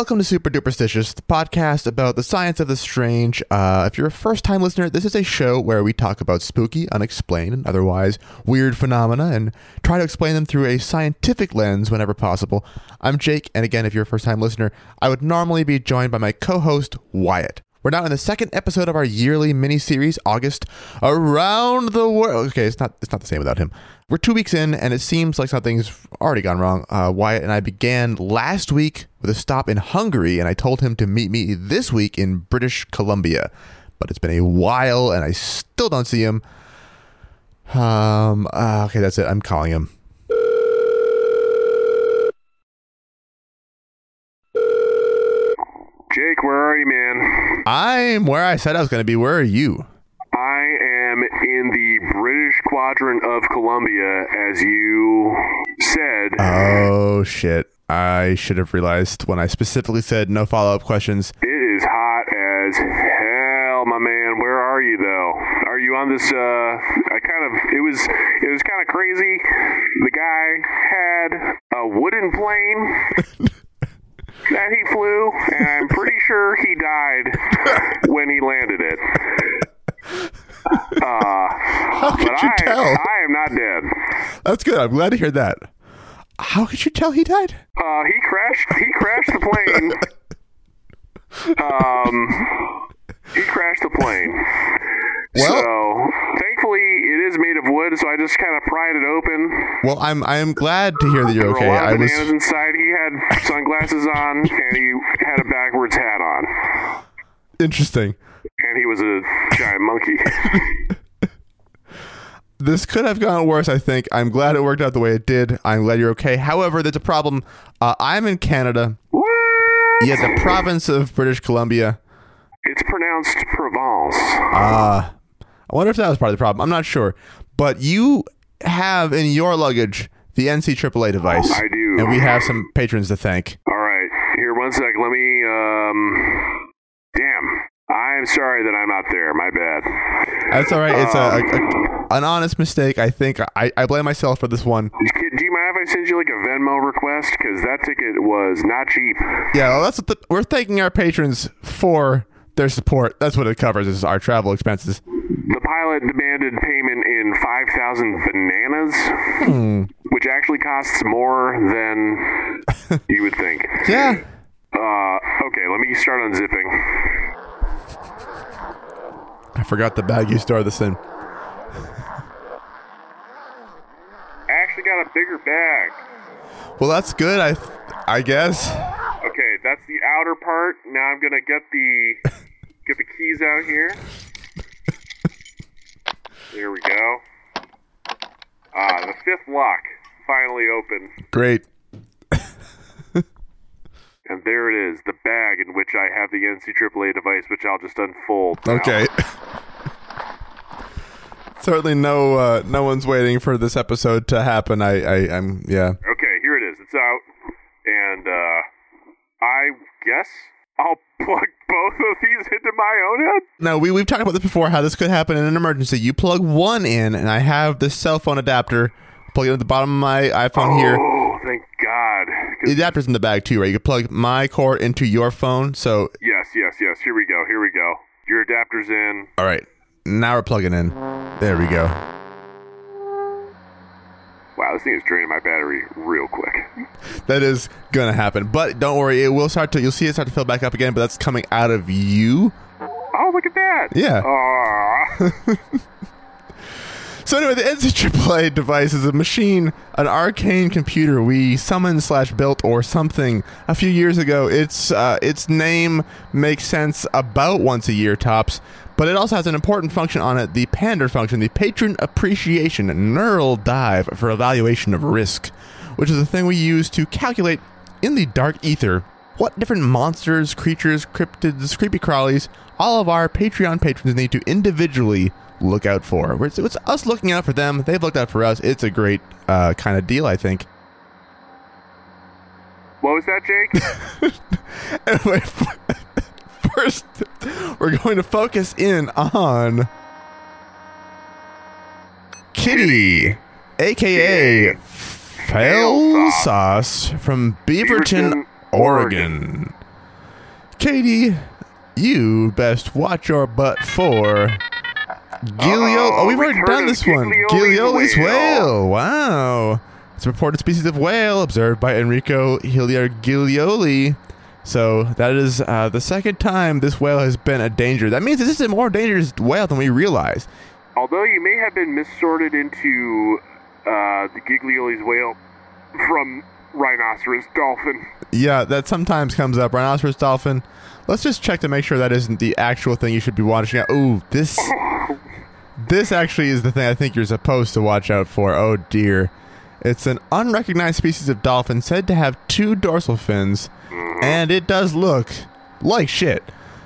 welcome to Super Duperstitious, the podcast about the science of the strange. Uh, if you're a first time listener, this is a show where we talk about spooky, unexplained, and otherwise weird phenomena and try to explain them through a scientific lens whenever possible. I'm Jake, and again, if you're a first time listener, I would normally be joined by my co host, Wyatt. We're now in the second episode of our yearly mini series, August Around the World. Okay, it's not it's not the same without him. We're two weeks in, and it seems like something's already gone wrong. Uh, Wyatt and I began last week with a stop in Hungary, and I told him to meet me this week in British Columbia. But it's been a while, and I still don't see him. Um. uh, okay, that's it. I'm calling him. Jake, where are you, man? I'm where I said I was going to be. Where are you? I am in the British quadrant of Columbia, as you said. Oh shit! I should have realized when I specifically said no follow up questions. it is hot as hell, my man. Where are you, though? Are you on this? Uh, I kind of. It was. It was kind of crazy. The guy had a wooden plane. That he flew, and I'm pretty sure he died when he landed it. Uh, How could you I, tell? I am not dead. That's good. I'm glad to hear that. How could you tell he died? Uh, he crashed. He crashed the plane. Um, he crashed the plane. Well- so thankfully it is made of wood, so I just kind of pried it open. Well, I'm I'm glad to hear that you're okay. I was inside. He had sunglasses on, and he had a backwards hat on, interesting. and he was a giant monkey. This could have gone worse. I think. I'm glad it worked out the way it did. I'm glad you're okay. However, there's a problem. Uh, I'm in Canada. what? Yeah, the province of British Columbia. It's pronounced Provence. Uh, I wonder if that was part of the problem. I'm not sure. But you have in your luggage the NC AAA device. I do. And we have some patrons to thank. All right, here, one sec. Let me. Um, damn. I'm sorry that I'm not there. My bad. That's all right. It's a, a, a an honest mistake. I think I, I blame myself for this one. Do you mind if I send you like a Venmo request? Because that ticket was not cheap. Yeah, well, that's what the, we're thanking our patrons for their support. That's what it covers is our travel expenses. The pilot demanded payment in 5,000 bananas, which actually costs more than you would think. Yeah. Uh, okay, let me start unzipping. I forgot the bag you store this in. I actually got a bigger bag. Well, that's good. I I guess. Okay, that's the outer part. Now I'm gonna get the get the keys out here. There we go. Ah, the fifth lock finally open, Great. and there it is, the bag in which I have the NC AAA device, which I'll just unfold. now. Okay. Certainly, no uh, no one's waiting for this episode to happen. I, I I'm yeah. Okay, here it is. It's out, and uh, I guess I'll plug both of these into my own head. No, we we've talked about this before. How this could happen in an emergency. You plug one in, and I have this cell phone adapter. Plug it at the bottom of my iPhone here. Oh, thank God. The adapter's in the bag too, right? You can plug my cord into your phone. So, Yes, yes, yes. Here we go. Here we go. Your adapter's in. all right, now we're plugging in. There we go. Wow, this thing is draining my battery real quick. That is gonna happen, but don't worry, it will start to. You'll see it start to fill back up again, but that's coming out of you. Oh, look at that. Yeah. So anyway, the NCAA device is a machine, an arcane computer we summoned slash built or something a few years ago. Its uh, its name makes sense about once a year tops, but it also has an important function on it: the Pander function, the Patron Appreciation Neural Dive for evaluation of risk, which is a thing we use to calculate in the dark ether what different monsters, creatures, cryptids, creepy crawlies, all of our Patreon patrons need to individually look out for. It's, it's us looking out for them. They've looked out for us. It's a great uh, kind of deal, I think. what was that, Jake? Anyway, we're going to focus in on Kitty, aka Fail Sauce from Beaverton, Oregon. Katie, you best watch your butt for Gilio. Oh, we've already done this one. Giglioli's whale. Wow. It's a reported species of whale observed by Enrico Hillyer Giglioli. So that is uh, the second time this whale has been a danger. That means this is a more dangerous whale than we realized. Although you may have been missorted into uh, the Giglioli's whale from rhinoceros dolphin. Yeah, that sometimes comes up. Rhinoceros dolphin. Let's just check to make sure that isn't the actual thing you should be watching out. Ooh, this this actually is the thing I think you're supposed to watch out for. Oh dear. It's an unrecognized species of dolphin said to have two dorsal fins, and it does look like shit.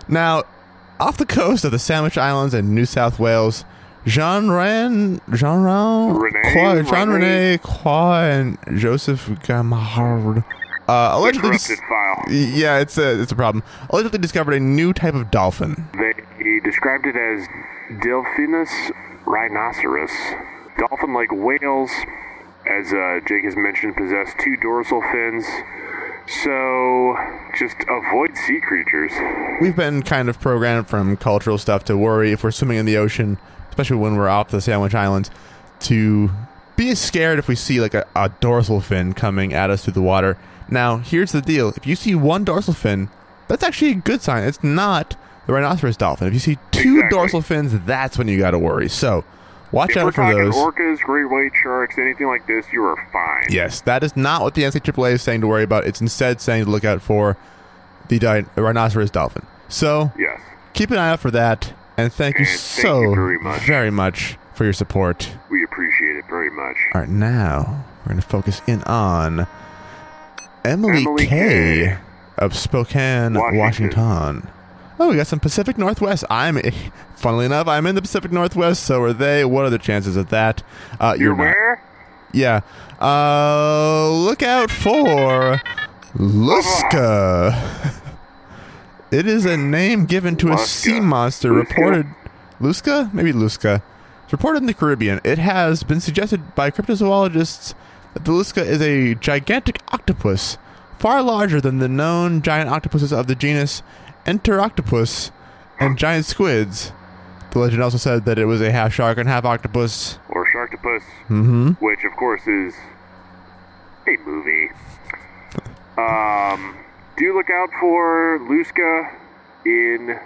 Now, off the coast of the Sandwich Islands in New South Wales, Jean Ren, Jean Ren, Rene? Croix, Jean Rene? Croix, and Joseph Gaimard uh, allegedly. Corrupted file. Yeah, it's a it's a problem. Allegedly discovered a new type of dolphin. They described it as Delphinus rhinoceros. Dolphin-like whales, as uh, Jake has mentioned, possess two dorsal fins. So, just avoid sea creatures. We've been kind of programmed from cultural stuff to worry if we're swimming in the ocean, especially when we're off the Sandwich Islands, to be scared if we see like a, a dorsal fin coming at us through the water. Now, here's the deal: if you see one dorsal fin, that's actually a good sign. It's not the rhinoceros dolphin. If you see two Exactly. dorsal fins, that's when you got to worry. So, watch If we're out for talking those. orcas, great white sharks, anything like this, you are fine. Yes, that is not what the NCAA is saying to worry about. It's instead saying to look out for the di- rhinoceros dolphin. So Yes. keep an eye out for that, and thank you thank so you very much. very much for your support. We appreciate it very much. All right, now we're going to focus in on Emily, Emily Kay Kay. of Spokane, Washington. Washington. Oh, we got some Pacific Northwest. I'm, funnily enough, I'm in the Pacific Northwest. So are they? What are the chances of that? Uh, You're where? Yeah. Uh, look out for Lusca. it is a name given to a sea monster Lusca? reported. Lusca? Maybe Lusca. It's reported in the Caribbean. It has been suggested by cryptozoologists that the Lusca is a gigantic octopus, far larger than the known giant octopuses of the genus Enteroctopus and giant squids. The legend also said that it was a half shark and half octopus. Or Sharktopus, Mm-hmm. which of course is a movie. Um, do look out for Lusca in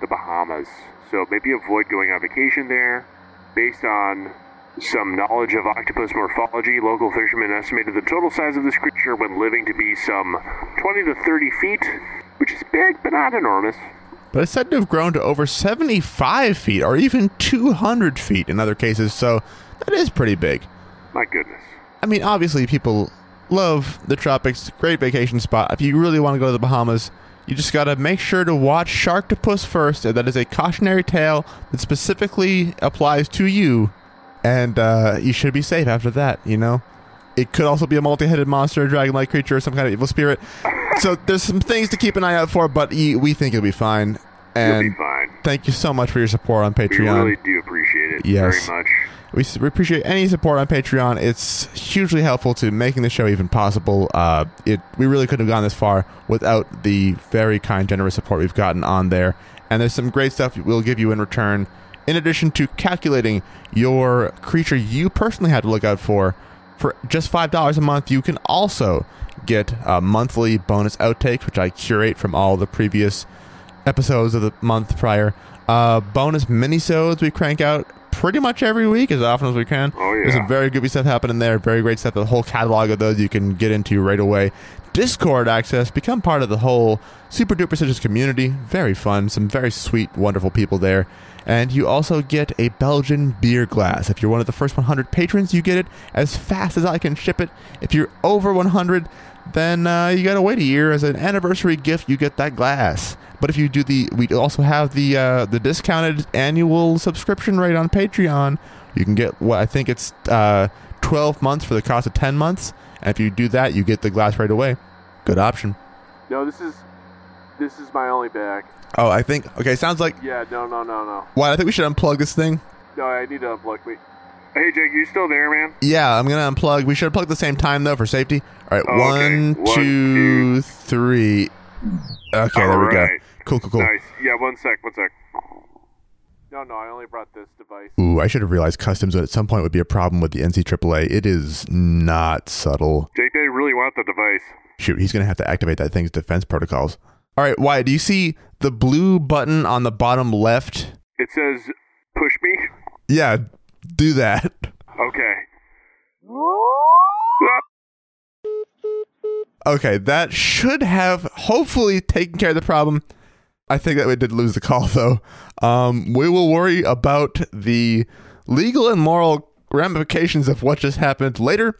the Bahamas. So maybe avoid going on vacation there. Based on some knowledge of octopus morphology, local fishermen estimated the total size of this creature when living to be some 20 to 30 feet, which is big but not enormous. but it's said to have grown to over 75 feet or even 200 feet in other cases, so that is pretty big. My goodness. I mean, obviously, people love the tropics, great vacation spot. If you really want to go to the Bahamas, you just got to make sure to watch Sharktopus first. That is a cautionary tale that specifically applies to you, and uh, you should be safe after that, you know? It could also be a multi headed monster, a dragon like creature, or some kind of evil spirit. So there's some things to keep an eye out for, but we think you'll be fine. You'll And be fine. thank you so much for your support on Patreon. We really do appreciate it Yes. very much. We we appreciate any support on Patreon. It's hugely helpful to making the show even possible. Uh, it we really couldn't have gone this far without the very kind, generous support we've gotten on there. And there's some great stuff we'll give you in return. In addition to calculating your creature you personally had to look out for, for just five dollars a month, you can also get uh, monthly bonus outtakes, which I curate from all the previous episodes of the month prior. Uh, bonus minisodes we crank out pretty much every week as often as we can. Oh, yeah. There's some very good stuff happening there. Very great stuff. The whole catalog of those you can get into right away. Discord access. Become part of the whole Super Duperstitious community. Very fun. Some very sweet, wonderful people there. And you also get a Belgian beer glass. If you're one of the first 100 patrons, you get it as fast as I can ship it. If you're over 100, then uh, you gotta wait a year as an anniversary gift. You get that glass. But if you do the, we also have the uh, the discounted annual subscription rate on Patreon. You can get what I think it's uh, 12 months for the cost of 10 months. And if you do that, you get the glass right away. Good option. No, this is this is my only bag. Oh, I think okay. Sounds like Yeah, no, no, no, no. Why? I think we should unplug this thing. No, I need to unplug me. Hey, Jake, you still there, man? Yeah, I'm gonna unplug. We should unplug at the same time though for safety. All right, Oh, okay. one, two, three. Okay, there we go. Cool, cool, cool. Nice. Yeah, one sec, one sec. No, no, I only brought this device. Ooh, I should have realized customs at some point would be a problem with the NC NCAA. It is not subtle. Jake, they really want the device. Shoot, he's gonna have to activate that thing's defense protocols. All right, Wyatt, do you see the blue button on the bottom left? It says, push me. Yeah, do that. Okay. Okay, that should have hopefully taken care of the problem. I think that we did lose the call though. Um, we will worry about the legal and moral ramifications of what just happened later.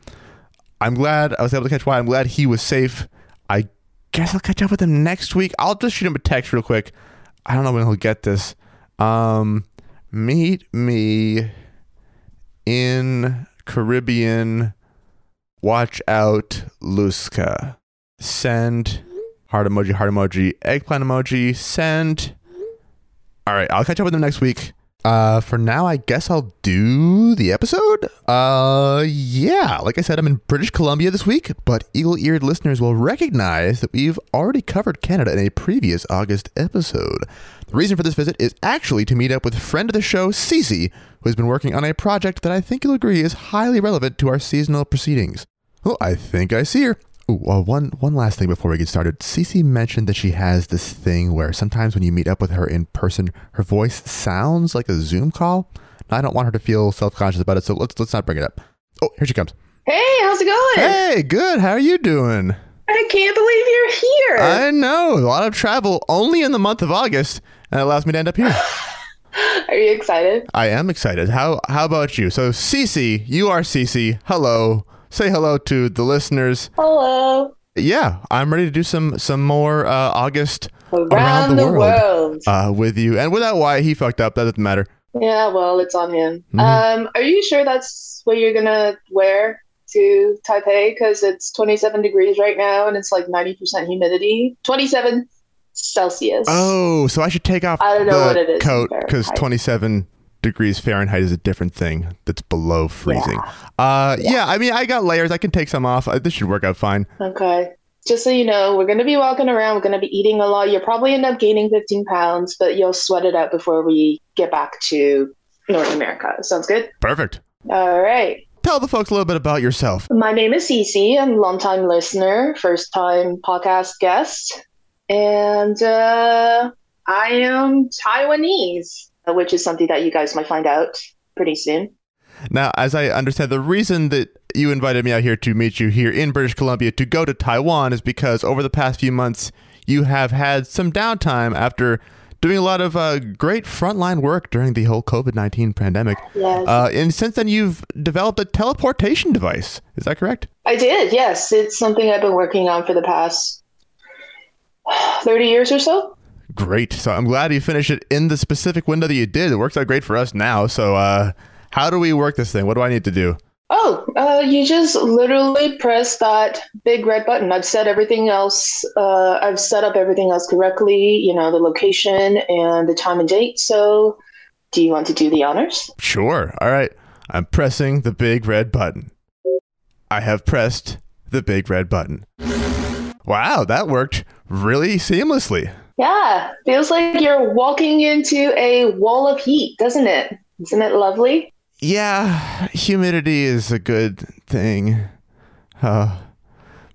I'm glad I was able to catch why. I'm glad he was safe. I guess I'll catch up with him next week. I'll just shoot him a text real quick. I don't know when he'll get this. Um, meet me in Caribbean. Watch out, Lusca. Send heart emoji, heart emoji, eggplant emoji. Send. All right, I'll catch up with them next week. Uh, for now, I guess I'll do the episode. Uh, yeah, like I said, I'm in British Columbia this week, but eagle-eared listeners will recognize that we've already covered Canada in a previous August episode. The reason for this visit is actually to meet up with friend of the show, Cece, who has been working on a project that I think you'll agree is highly relevant to our seasonal proceedings. Oh, I think I see her. Ooh, well, one one last thing before we get started. Cece mentioned that she has this thing where sometimes when you meet up with her in person, her voice sounds like a Zoom call. Now, I don't want her to feel self conscious about it, so let's let's not bring it up. Oh, here she comes. Hey, how's it going? Hey, good. How are you doing? I can't believe you're here. I know a lot of travel only in the month of August, and it allows me to end up here. Are you excited? I am excited. How how about you? So, Cece, you are Cece. Hello. Say hello to the listeners. Hello. Yeah, I'm ready to do some some more uh, August Around, the, world. uh, with you. And without why he fucked up, that doesn't matter. yeah, well, it's on him. Mhm. Um, are you sure that's what you're gonna wear to Taipei? Because it's 27 degrees right now, and it's like 90% humidity. 27 Celsius. Oh, so I should take off I don't know the what it is coat because 27 degrees Fahrenheit is a different thing that's below freezing. Uh, yeah. I mean, I got layers. I can take some off. Uh, This should work out fine. Okay. Just so you know, we're gonna be walking around. We're gonna be eating a lot. You'll probably end up gaining 15 pounds, but you'll sweat it out before we get back to North America. Sounds good. Perfect. All right. Tell the folks a little bit about yourself. My name is Cece. I'm a longtime listener, first time podcast guest. And uh, I am Taiwanese, which is something that you guys might find out pretty soon. Now, as I understand, the reason that you invited me out here to meet you here in British Columbia to go to Taiwan is because over the past few months, you have had some downtime after doing a lot of uh, great frontline work during the whole COVID 19 pandemic. Yes. Uh, and since then, you've developed a teleportation device. Is that correct? I did, yes. It's something I've been working on for the past 30 years or so. Great. So I'm glad you finished it in the specific window that you did. It works out great for us now. So, uh, how do we work this thing? What do I need to do? Oh, uh, you just literally press that big red button. I've set everything else. Uh, I've set up everything else correctly. You know the location and the time and date. So, do you want to do the honors? Sure. All right. I'm pressing the big red button. I have pressed the big red button. Wow, that worked really seamlessly. Yeah, feels like you're walking into a wall of heat, doesn't it? Isn't it lovely? Yeah, humidity is a good thing. Uh,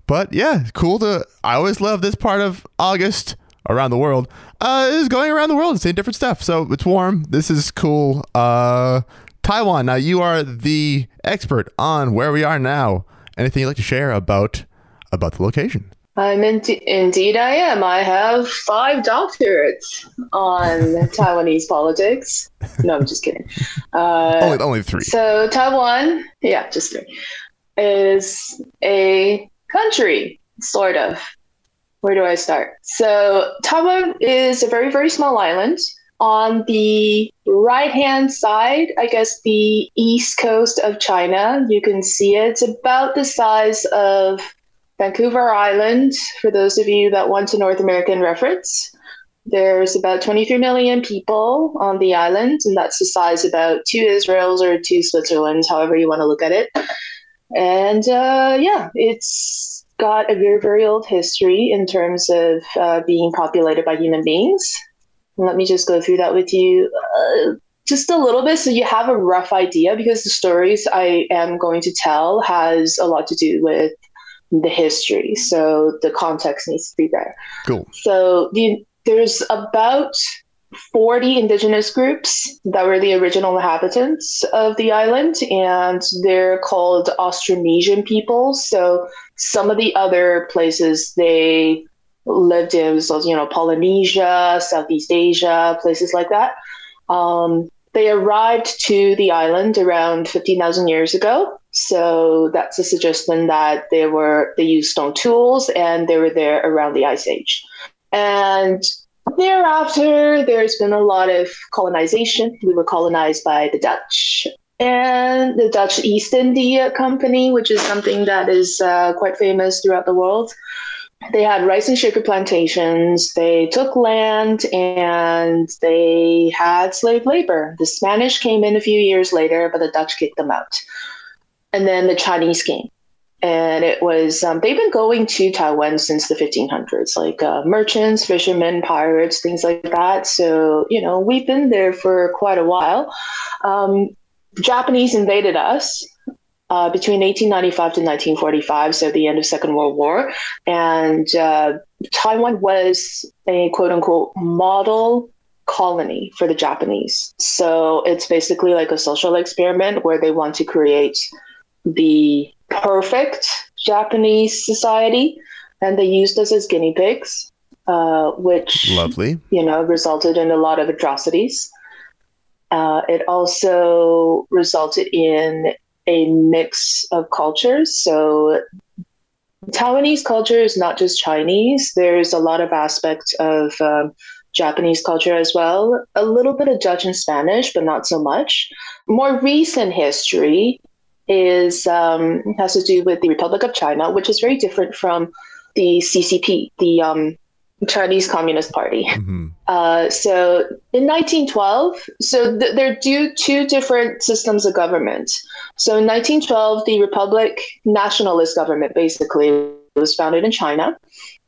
but yeah, cool to. I always love this part of August around the world. Uh, is going around the world and seeing different stuff. So it's warm. This is cool. Uh, Taiwan. Now you are the expert on where we are now. Anything you'd like to share about about the location? I'm in- indeed I am. I have five doctorates on Taiwanese politics. No, I'm just kidding. Uh, Only only three. So Taiwan, yeah, just three, is a country, sort of. Where do I start? So Taiwan is a very, very small island. On the right hand side, I guess the east coast of China, you can see it. It's about the size of Vancouver Island, for those of you that want a North American reference. There's about 23 million people on the island, and that's the size about two Israels or two Switzerlands, however you want to look at it. And uh, yeah, it's got a very, very old history in terms of uh, being populated by human beings. Let me just go through that with you uh, just a little bit so you have a rough idea because the stories I am going to tell has a lot to do with the history. So the context needs to be there. Cool. So the there's about 40 indigenous groups that were the original inhabitants of the island, and they're called Austronesian peoples. So some of the other places they lived in was, you know, Polynesia, Southeast Asia, places like that. Um, they arrived to the island around 15,000 years ago. So that's a suggestion that they were they used stone tools and they were there around the Ice Age. And thereafter, there's been a lot of colonization. We were colonized by the Dutch and the Dutch East India Company, which is something that is uh, quite famous throughout the world. They had rice and sugar plantations. They took land and they had slave labor. The Spanish came in a few years later, but the Dutch kicked them out. And then the Chinese came and it was um, they've been going to Taiwan since the 1500s, like uh, merchants, fishermen, pirates, things like that. So you know we've been there for quite a while. Um, Japanese invaded us. Uh, between 1895 to 1945, so the end of Second World War, and uh, Taiwan was a quote unquote model colony for the Japanese. So it's basically like a social experiment where they want to create the perfect Japanese society, and they used us as guinea pigs, uh, which lovely, you know, resulted in a lot of atrocities. Uh, it also resulted in a mix of cultures. So Taiwanese culture is not just Chinese. There's a lot of aspects of um, Japanese culture as well. A little bit of Dutch and Spanish, but not so much. More recent history is um, has to do with the Republic of China, which is very different from the CCP, the um, Chinese Communist Party. Mm-hmm. Uh, so in 1912, so th- there are two, two different systems of government. So in 1912, the Republic nationalist government basically was founded in China,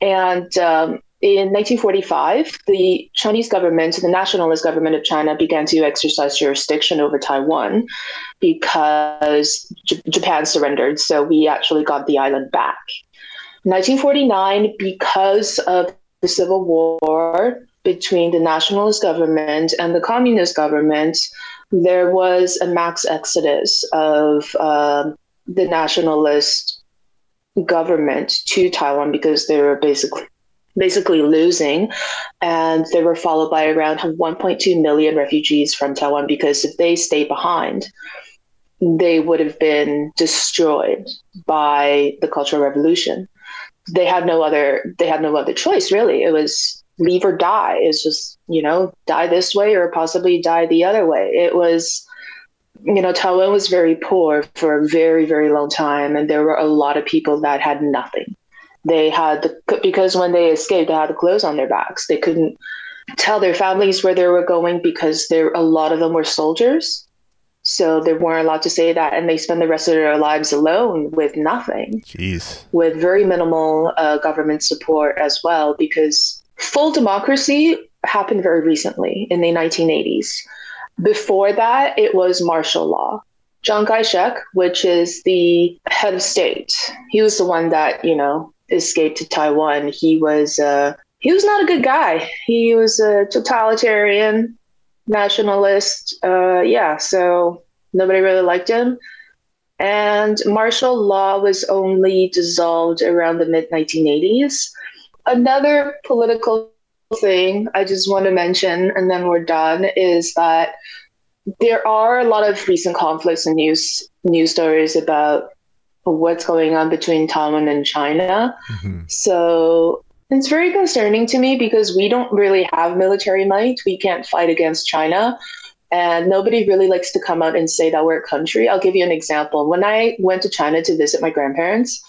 and um, in 1945, the Chinese government, the nationalist government of China, began to exercise jurisdiction over Taiwan because J- Japan surrendered. So we actually got the island back. 1949, because of the civil war between the nationalist government and the communist government, there was a mass exodus of uh, the nationalist government to Taiwan because they were basically basically losing. And they were followed by around 1.2 million refugees from Taiwan because if they stayed behind, they would have been destroyed by the Cultural Revolution. They had no other they had no other choice really. It was leave or die. It's just, you know, die this way or possibly die the other way. It was you know, Taiwan was very poor for a very, very long time, and there were a lot of people that had nothing they had the, because when they escaped, they had the clothes on their backs. They couldn't tell their families where they were going because there a lot of them were soldiers, so they weren't allowed to say that, and they spend the rest of their lives alone with nothing. Jeez. With very minimal uh, government support as well, because full democracy happened very recently in the 1980s. Before that, it was martial law. Chiang Kai shek, which is the head of state, he was the one that, you know, escaped to Taiwan, he was uh, he was not a good guy. He was a totalitarian nationalist. Uh, yeah, so nobody really liked him. And martial law was only dissolved around the mid 1980s. Another political thing I just want to mention, and then we're done, is that there are a lot of recent conflicts and news news stories about what's going on between Taiwan and China. Mm-hmm. So it's very concerning to me because we don't really have military might. We can't fight against China. And nobody really likes to come out and say that we're a country. I'll give you an example. When I went to China to visit my grandparents,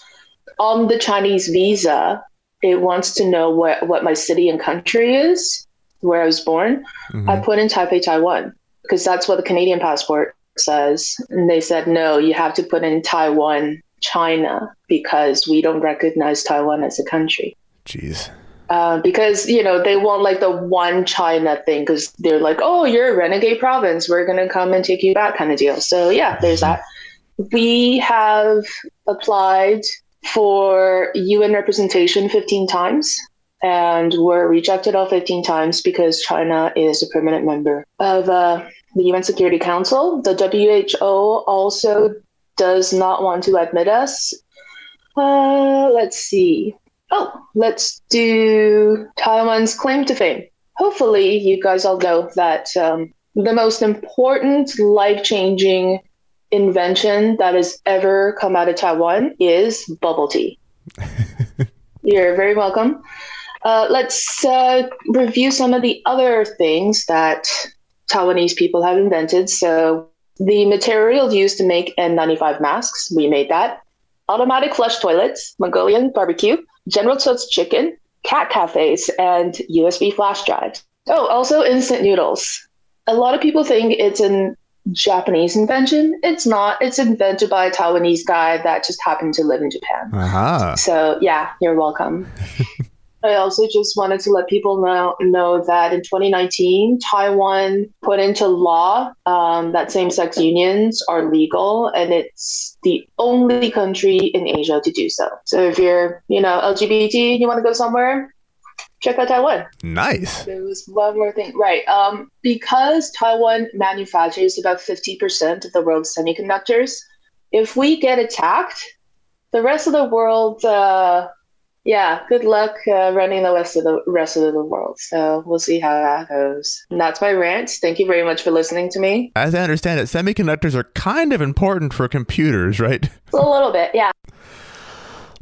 on the Chinese visa, it wants to know what, what my city and country is. where I was born, Mhm. I put in Taipei, Taiwan, because that's what the Canadian passport says. And they said, no, you have to put in Taiwan, China, because we don't recognize Taiwan as a country. Jeez. Uh, because you know they want like the one China thing because they're like, oh, you're a renegade province, we're gonna come and take you back, kind of deal. So yeah, there's that. We have applied for UN representation 15 times, and were rejected all 15 times because China is a permanent member of uh, the UN Security Council. The WHO also does not want to admit us. Uh, let's see oh, let's do Taiwan's claim to fame. Hopefully, you guys all know that um, the most important life changing invention that has ever come out of Taiwan is bubble tea. You're very welcome. Uh, let's uh, review some of the other things that Taiwanese people have invented. So, the material used to make N95 masks, we made that. Automatic flush toilets, Mongolian barbecue, General Tso's chicken, cat cafes, and USB flash drives. Oh, also instant noodles. A lot of people think it's a Japanese invention. It's not. It's invented by a Taiwanese guy that just happened to live in Japan. Aha. So yeah, you're welcome. I also just wanted to let people know know that in 2019, Taiwan put into law um, that same-sex unions are legal, and it's the only country in Asia to do so. So if you're, you know, LGBT, you want to go somewhere, check out Taiwan. Nice. There was one more thing, right? Um, because Taiwan manufactures about 50% of the world's semiconductors. If we get attacked, the rest of the world. Uh, yeah, good luck uh, running the rest of the rest of the world. So we'll see how that goes. And that's my rant. Thank you very much for listening to me. As I understand it, semiconductors are kind of important for computers, right? A little bit, yeah.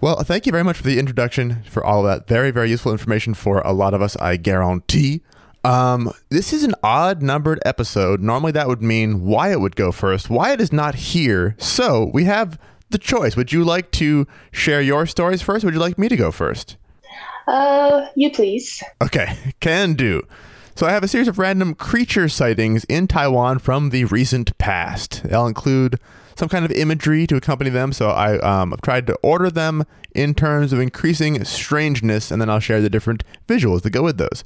Well, thank you very much for the introduction, for all of that. Very, very useful information for a lot of us, I guarantee. Um, this is an odd numbered episode. Normally that would mean Wyatt would go first. Wyatt is not here, so we have the choice. Would you like to share your stories first? Or would you like me to go first? Uh, you please. Okay, can do. So I have a series of random creature sightings in Taiwan from the recent past. They'll include some kind of imagery to accompany them. So I um, I've tried to order them in terms of increasing strangeness, and then I'll share the different visuals that go with those.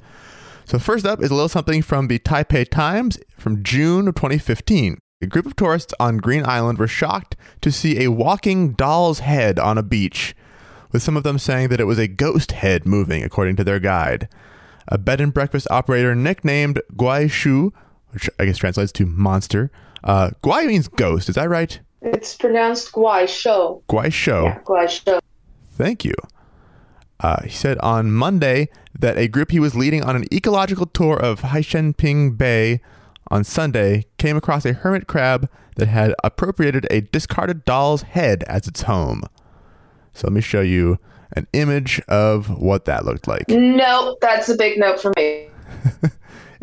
So first up is a little something from the Taipei Times from June of 2015. A group of tourists on Green Island were shocked to see a walking doll's head on a beach, with some of them saying that it was a ghost head moving, according to their guide. A bed and breakfast operator nicknamed Guai Shu, which I guess translates to monster. Uh, Guai means ghost, is that right? It's pronounced Guai Shou. Guai Shou. Yeah, Guai Shou. Thank you. Uh, he said on Monday that a group he was leading on an ecological tour of Haishenping Bay on Sunday came across a hermit crab that had appropriated a discarded doll's head as its home. So let me show you an image of what that looked like. Nope, that's a big note for me.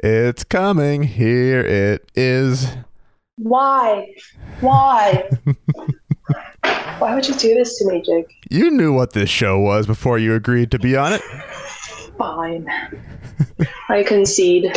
It's coming. Here it is. Why? Why? Why would you do this to me, Jake? You knew what this show was before you agreed to be on it. Fine. I concede.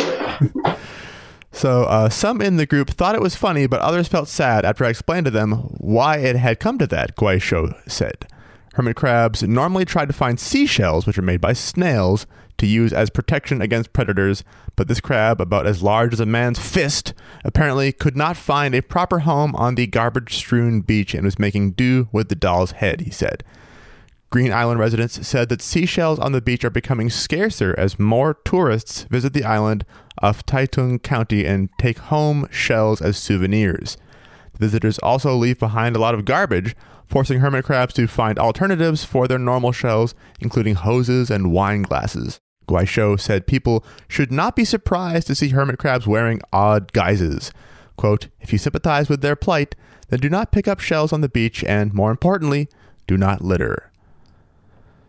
So, uh, some in the group thought it was funny, but others felt sad after I explained to them why it had come to that, Guaisho said. Hermit crabs normally try to find seashells, which are made by snails, to use as protection against predators, but this crab, about as large as a man's fist, apparently could not find a proper home on the garbage strewn beach and was making do with the doll's head, he said. Green Island residents said that seashells on the beach are becoming scarcer as more tourists visit the island of Taitung County and take home shells as souvenirs. The visitors also leave behind a lot of garbage, forcing hermit crabs to find alternatives for their normal shells, including hoses and wine glasses. Guaisho said people should not be surprised to see hermit crabs wearing odd guises. Quote, if you sympathize with their plight, then do not pick up shells on the beach and, more importantly, do not litter.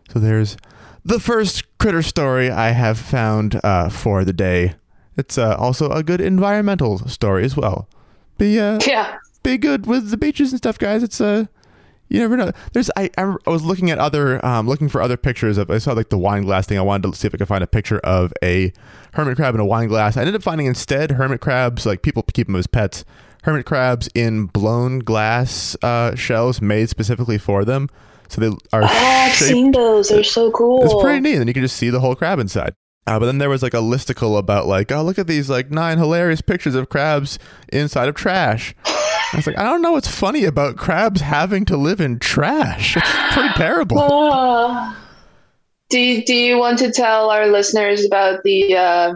So there's the first critter story I have found uh, for the day. It's uh, also a good environmental story as well. Be uh, Yeah. be good with the beaches and stuff, guys. It's uh, you never know. There's I I I was looking at other um looking for other pictures of I saw like the wine glass thing. I wanted to see if I could find a picture of a hermit crab in a wine glass. I ended up finding instead hermit crabs, like people keep them as pets, hermit crabs in blown glass uh, shells made specifically for them. So they are Oh, I've shaped seen those. They're so cool. it's pretty neat. And you can just see the whole crab inside. Uh, but then there was like a listicle about like, oh, look at these like nine hilarious pictures of crabs inside of trash. I was like, I don't know what's funny about crabs having to live in trash. It's pretty terrible. Ah. do you, Do you want to tell our listeners about the uh,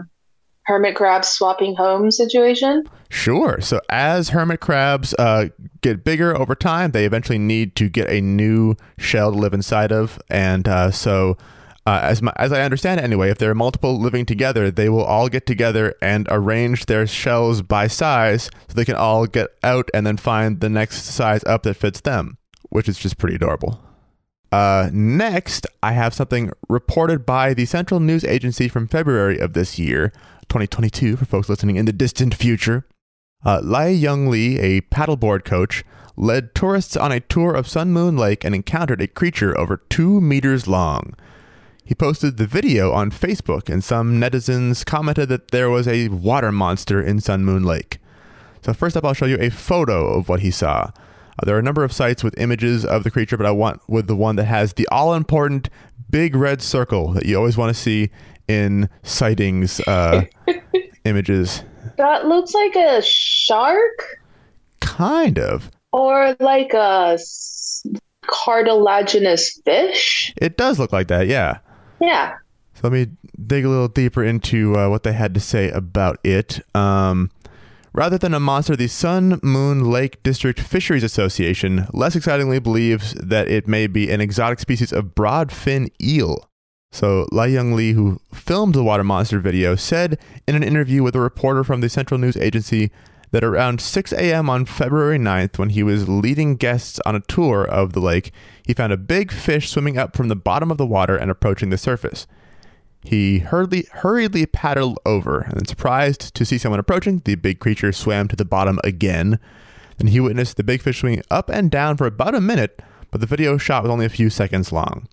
hermit crab swapping home situation? Sure. So as hermit crabs uh, get bigger over time, they eventually need to get a new shell to live inside of, and uh, so. Uh, as my, as I understand it, anyway, if there are multiple living together, they will all get together and arrange their shells by size, so they can all get out and then find the next size up that fits them, which is just pretty adorable. Uh, next, I have something reported by the Central News Agency from February of this year, 2022, for folks listening in the distant future. Uh, Lai Young Lee, a paddleboard coach, led tourists on a tour of Sun Moon Lake and encountered a creature over two meters long. He posted the video on Facebook, and some netizens commented that there was a water monster in Sun Moon Lake. So, first up, I'll show you a photo of what he saw. Uh, there are a number of sites with images of the creature, but I want with the one that has the all important big red circle that you always want to see in sightings uh, images. That looks like a shark Kind of. or like a cartilaginous fish. It does look like that, yeah. Yeah. So let me dig a little deeper into uh, what they had to say about it. Um, rather than a monster, the Sun Moon Lake District Fisheries Association less excitingly believes that it may be an exotic species of broad fin eel. So Lai Young Lee, who filmed the water monster video, said in an interview with a reporter from the Central News Agency that around 6 a.m. on February 9th, when he was leading guests on a tour of the lake, he found a big fish swimming up from the bottom of the water and approaching the surface. He hurriedly, hurriedly paddled over, and surprised to see someone approaching, the big creature swam to the bottom again. Then he witnessed the big fish swimming up and down for about a minute, but the video shot was only a few seconds long.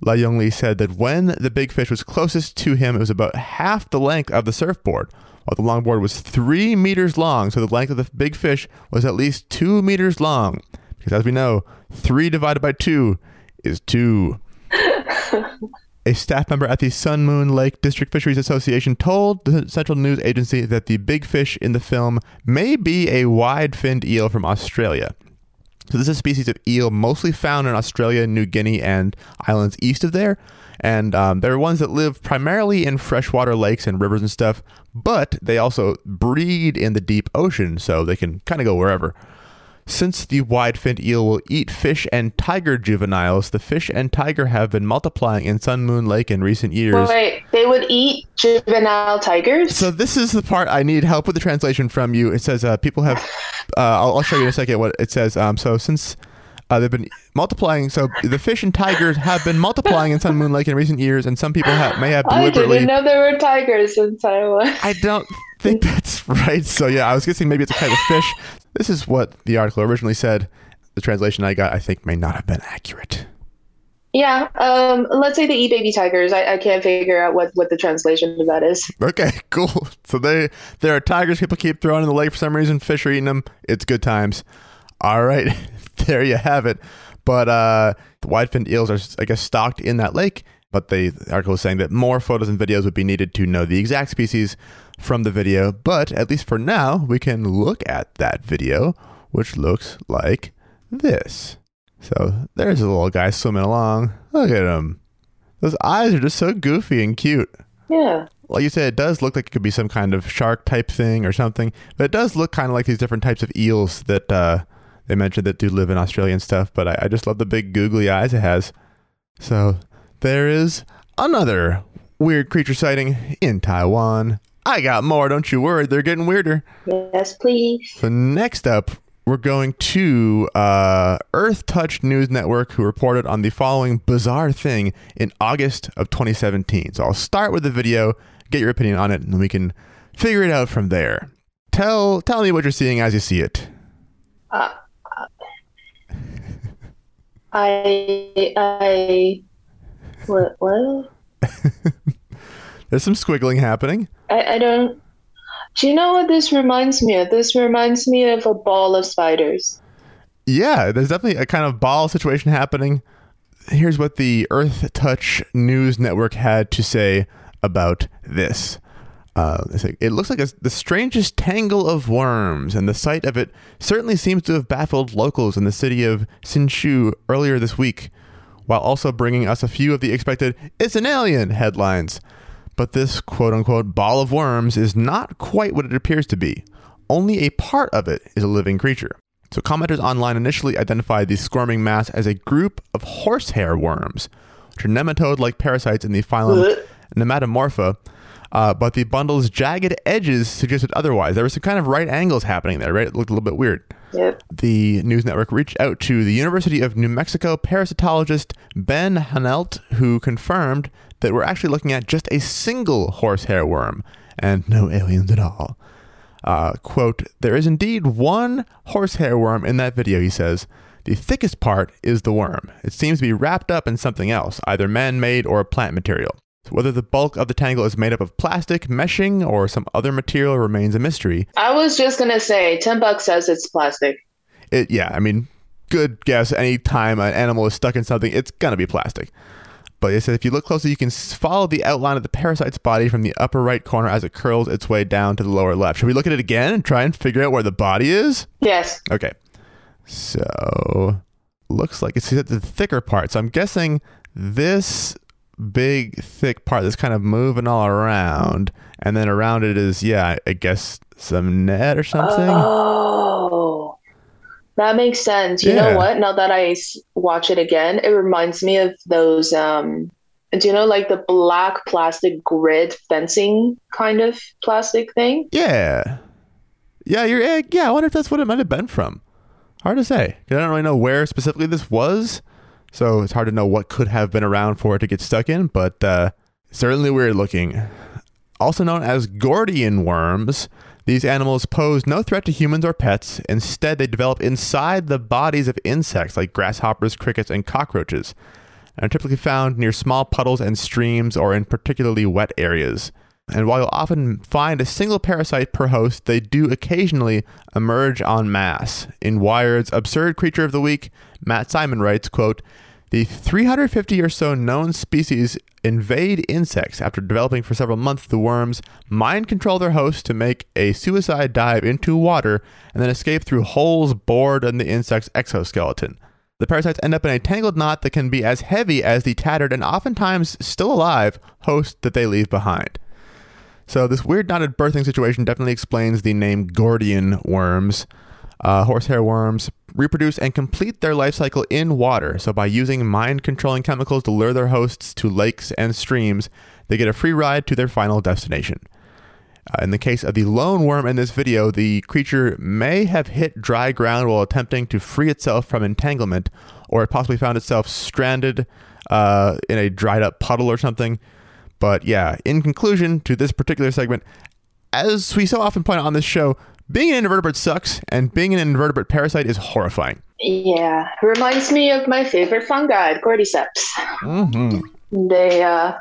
La Young Lee said that when the big fish was closest to him, it was about half the length of the surfboard, while the longboard was three meters long, so the length of the big fish was at least two meters long. Because as we know, three divided by two is two. A staff member at the Sun Moon Lake District Fisheries Association told the Central News Agency that the big fish in the film may be a wide finned eel from Australia. So, this is a species of eel mostly found in Australia, New Guinea, and islands east of there. And um, they're ones that live primarily in freshwater lakes and rivers and stuff, but they also breed in the deep ocean, so they can kind of go wherever. Since the wide finned eel will eat fish and tiger juveniles, the fish and tiger have been multiplying in Sun Moon Lake in recent years. Wait, they would eat juvenile tigers? So this is the part I need help with the translation from you. It says uh, people have. Uh, I'll, I'll show you in a second what it says. Um, so since uh, they've been multiplying, so the fish and tigers have been multiplying in Sun Moon Lake in recent years, and some people have, may have deliberately. I didn't know there were tigers in Taiwan. I don't think that's right. So yeah, I was guessing maybe it's a kind of fish. This is what the article originally said. The translation I got, I think, may not have been accurate. Yeah, um, let's say they eat baby tigers. I, I can't figure out what, what the translation of that is. Okay, cool. So they there are tigers people keep throwing in the lake for some reason. Fish are eating them. It's good times. All right, there you have it. But uh, the wide-finned eels are, I guess, stocked in that lake. But the article is saying that more photos and videos would be needed to know the exact species from the video. But at least for now, we can look at that video, which looks like this. So there's a little guy swimming along. Look at him. Those eyes are just so goofy and cute Yeah. like you said, it does look like it could be some kind of shark type thing or something. But it does look kind of like these different types of eels that uh, they mentioned that do live in Australia and stuff. But I, I just love the big googly eyes it has. So there is another weird creature sighting in Taiwan. I got more, don't you worry. They're getting weirder. Yes, please. So next up, we're going to uh, Earth Touch News Network, who reported on the following bizarre thing in August of 2017. So I'll start with the video, get your opinion on it, and then we can figure it out from there. Tell tell me what you're seeing as you see it. Uh, I I what what? There's some squiggling happening. I, I don't. Do you know what this reminds me of? This reminds me of a ball of spiders. Yeah, there's definitely a kind of ball situation happening. Here's what the Earth Touch News Network had to say about this. Uh, say, it looks like a, the strangest tangle of worms, and the sight of it certainly seems to have baffled locals in the city of Hsinchu earlier this week, while also bringing us a few of the expected "It's an alien" headlines. But this quote unquote ball of worms is not quite what it appears to be. Only a part of it is a living creature. So commenters online initially identified the squirming mass as a group of horsehair worms, which are nematode-like parasites in the phylum Nematomorpha. Uh, but the bundle's jagged edges suggested otherwise. There were some kind of right angles happening there, right? It looked a little bit weird. Yep. The news network reached out to the University of New Mexico parasitologist Ben Hanelt, who confirmed that we're actually looking at just a single horsehair worm and no aliens at all. Uh, quote, there is indeed one horsehair worm in that video, he says. The thickest part is the worm. It seems to be wrapped up in something else, either man made or plant material. So whether the bulk of the tangle is made up of plastic, meshing, or some other material remains a mystery. I was just gonna say, ten bucks says it's plastic. It, yeah, I mean, good guess. Anytime an animal is stuck in something, it's gonna be plastic. But it said if you look closely, you can follow the outline of the parasite's body from the upper right corner as it curls its way down to the lower left. Should we look at it again and try and figure out where the body is? Yes. Okay. So looks like it's at the thicker part. So I'm guessing this big thick part that's kind of moving all around, and then around it is yeah, I guess some net or something. Oh, that makes sense. You Yeah. know what? Now that i watch it again, it reminds me of those. Um, do you know like the black plastic grid fencing kind of plastic thing? Yeah. Yeah, you're eh, yeah, I wonder if that's what it might have been from. Hard to say. I don't really know where specifically this was. So it's hard to know what could have been around for it to get stuck in, but uh, certainly weird looking. Also known as Gordian worms, these animals pose no threat to humans or pets. Instead, they develop inside the bodies of insects like grasshoppers, crickets, and cockroaches, and are typically found near small puddles and streams or in particularly wet areas. And while you'll often find a single parasite per host, they do occasionally emerge en masse. In Wired's Absurd Creature of the Week, Matt Simon writes, quote, the 350 or so known species invade insects after developing for several months. The worms mind control their host to make a suicide dive into water and then escape through holes bored in the insect's exoskeleton. The parasites end up in a tangled knot that can be as heavy as the tattered and oftentimes still alive host that they leave behind. So this weird knotted birthing situation definitely explains the name Gordian worms. Uh, horsehair worms reproduce and complete their life cycle in water. So by using mind-controlling chemicals to lure their hosts to lakes and streams, they get a free ride to their final destination. Uh, in the case of the lone worm in this video, the creature may have hit dry ground while attempting to free itself from entanglement, or it possibly found itself stranded uh, in a dried up puddle or something. But yeah, in conclusion to this particular segment, as we so often point out on this show, being an invertebrate sucks, and being an invertebrate parasite is horrifying. Yeah, reminds me of my favorite fungi, cordyceps. Mm-hmm. They uh,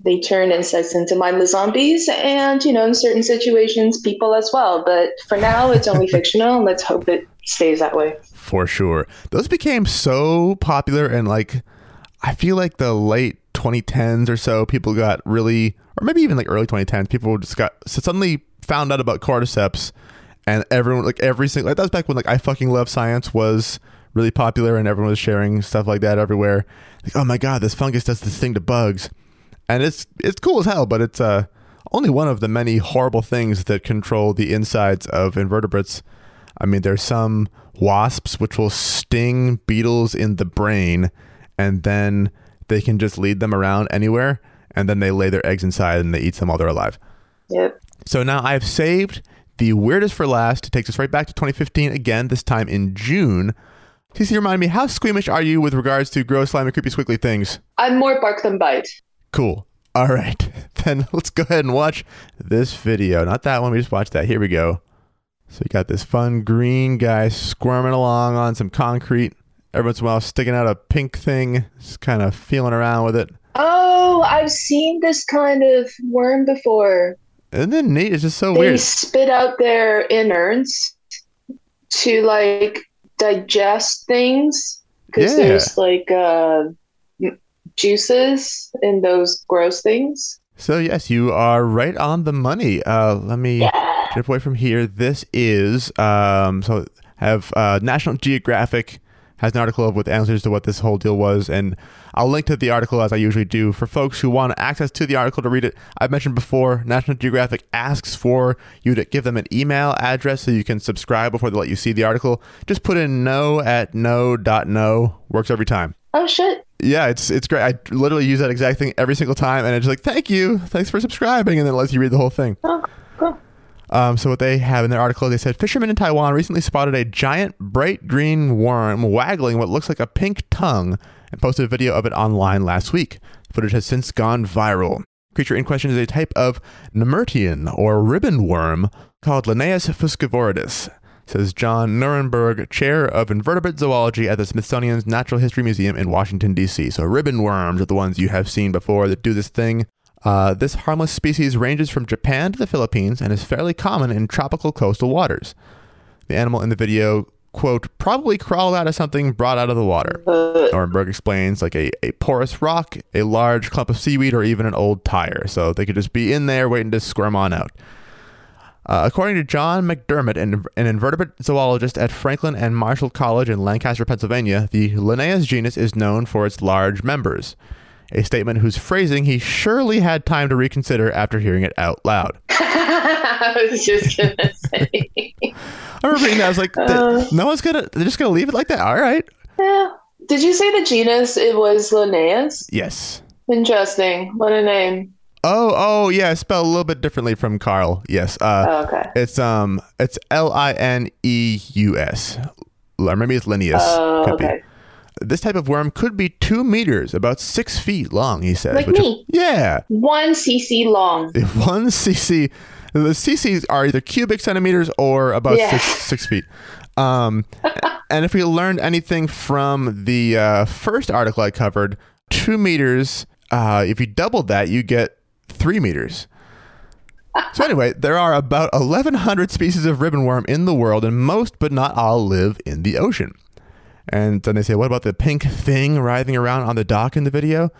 they turn insects into mindless zombies, and you know, in certain situations, people as well. But for now, it's only fictional. and Let's hope it stays that way. For sure. Those became so popular and like I feel like the late 2010s or so people got really or maybe even like early 2010s people just got so suddenly found out about cordyceps and everyone like every single like that was back when like I fucking love science was really popular and everyone was sharing stuff like that everywhere. Like oh my god, this fungus does this thing to bugs. And it's it's cool as hell, but it's uh only one of the many horrible things that control the insides of invertebrates. I mean, there's some wasps which will sting beetles in the brain and then they can just lead them around anywhere and then they lay their eggs inside and they eat them while they're alive. Yep. So now I've saved the weirdest for last. It takes us right back to 2015 again, this time in June. CC, remind me, how squeamish are you with regards to gross, slimy, creepy, squiggly things? I'm more bark than bite. Cool. All right. Then let's go ahead and watch this video. Not that one. We just watched that. Here we go. So you got this fun green guy squirming along on some concrete. Every once in a while, sticking out a pink thing, just kind of feeling around with it. Oh, I've seen this kind of worm before. Isn't it neat? It's just so They weird. They spit out their innards to like digest things because Yeah. there's like uh, juices in those gross things. So yes, you are right on the money. Uh, let me Yeah. away from here. This is um, so have uh, National Geographic has an article with answers to what this whole deal was, and I'll link to the article as I usually do for folks who want access to the article to read it. I've mentioned before, National Geographic asks for you to give them an email address so you can subscribe before they let you see the article. Just put in no at no.no works every time. Oh shit. Yeah, it's it's great. I literally use that exact thing every single time, and it's like, thank you, thanks for subscribing, and then it lets you read the whole thing. Oh, cool. Um, so what they have in their article, they said fishermen in Taiwan recently spotted a giant bright green worm waggling what looks like a pink tongue, and posted a video of it online last week. Footage has since gone viral. Creature in question is a type of Nemertean or ribbon worm called Lineus fuscoviridis, says John Norenburg, chair of invertebrate zoology at the Smithsonian's Natural History Museum in Washington, D.C. So ribbon worms are the ones you have seen before that do this thing. Uh, this harmless species ranges from Japan to the Philippines and is fairly common in tropical coastal waters. The animal in the video, quote, probably crawled out of something brought out of the water. Uh, Norenburg explains like a, a porous rock, a large clump of seaweed, or even an old tire. So they could just be in there waiting to squirm on out. Uh, according to John McDermott, an, an invertebrate zoologist at Franklin and Marshall College in Lancaster, Pennsylvania, the Lineus genus is known for its large members. A statement whose phrasing he surely had time to reconsider after hearing it out loud. I was just gonna say. I remember reading that. I was like, Uh. no one's gonna, they're just gonna leave it like that. All right. yeah. Did you say the genus it was Linnaeus? Yes. Interesting. What a name. Oh, oh, yeah. Spelled a little bit differently from Carl. Yes. Uh, Oh, okay. It's um, it's L I N E U S, or maybe it's Linnaeus. Oh, Could be. This type of worm could be two meters, about six feet long. He says. Like me. yeah, One cc long. one cc. The cc's are either cubic centimeters or about Yeah. six six feet. Um, and if we learned anything from the uh, first article I covered, two meters. Uh, if you doubled that, you get three meters. So anyway, there are about 1,100 species of ribbon worm in the world, and most, but not all, live in the ocean. And then they say, what about the pink thing writhing around on the dock in the video?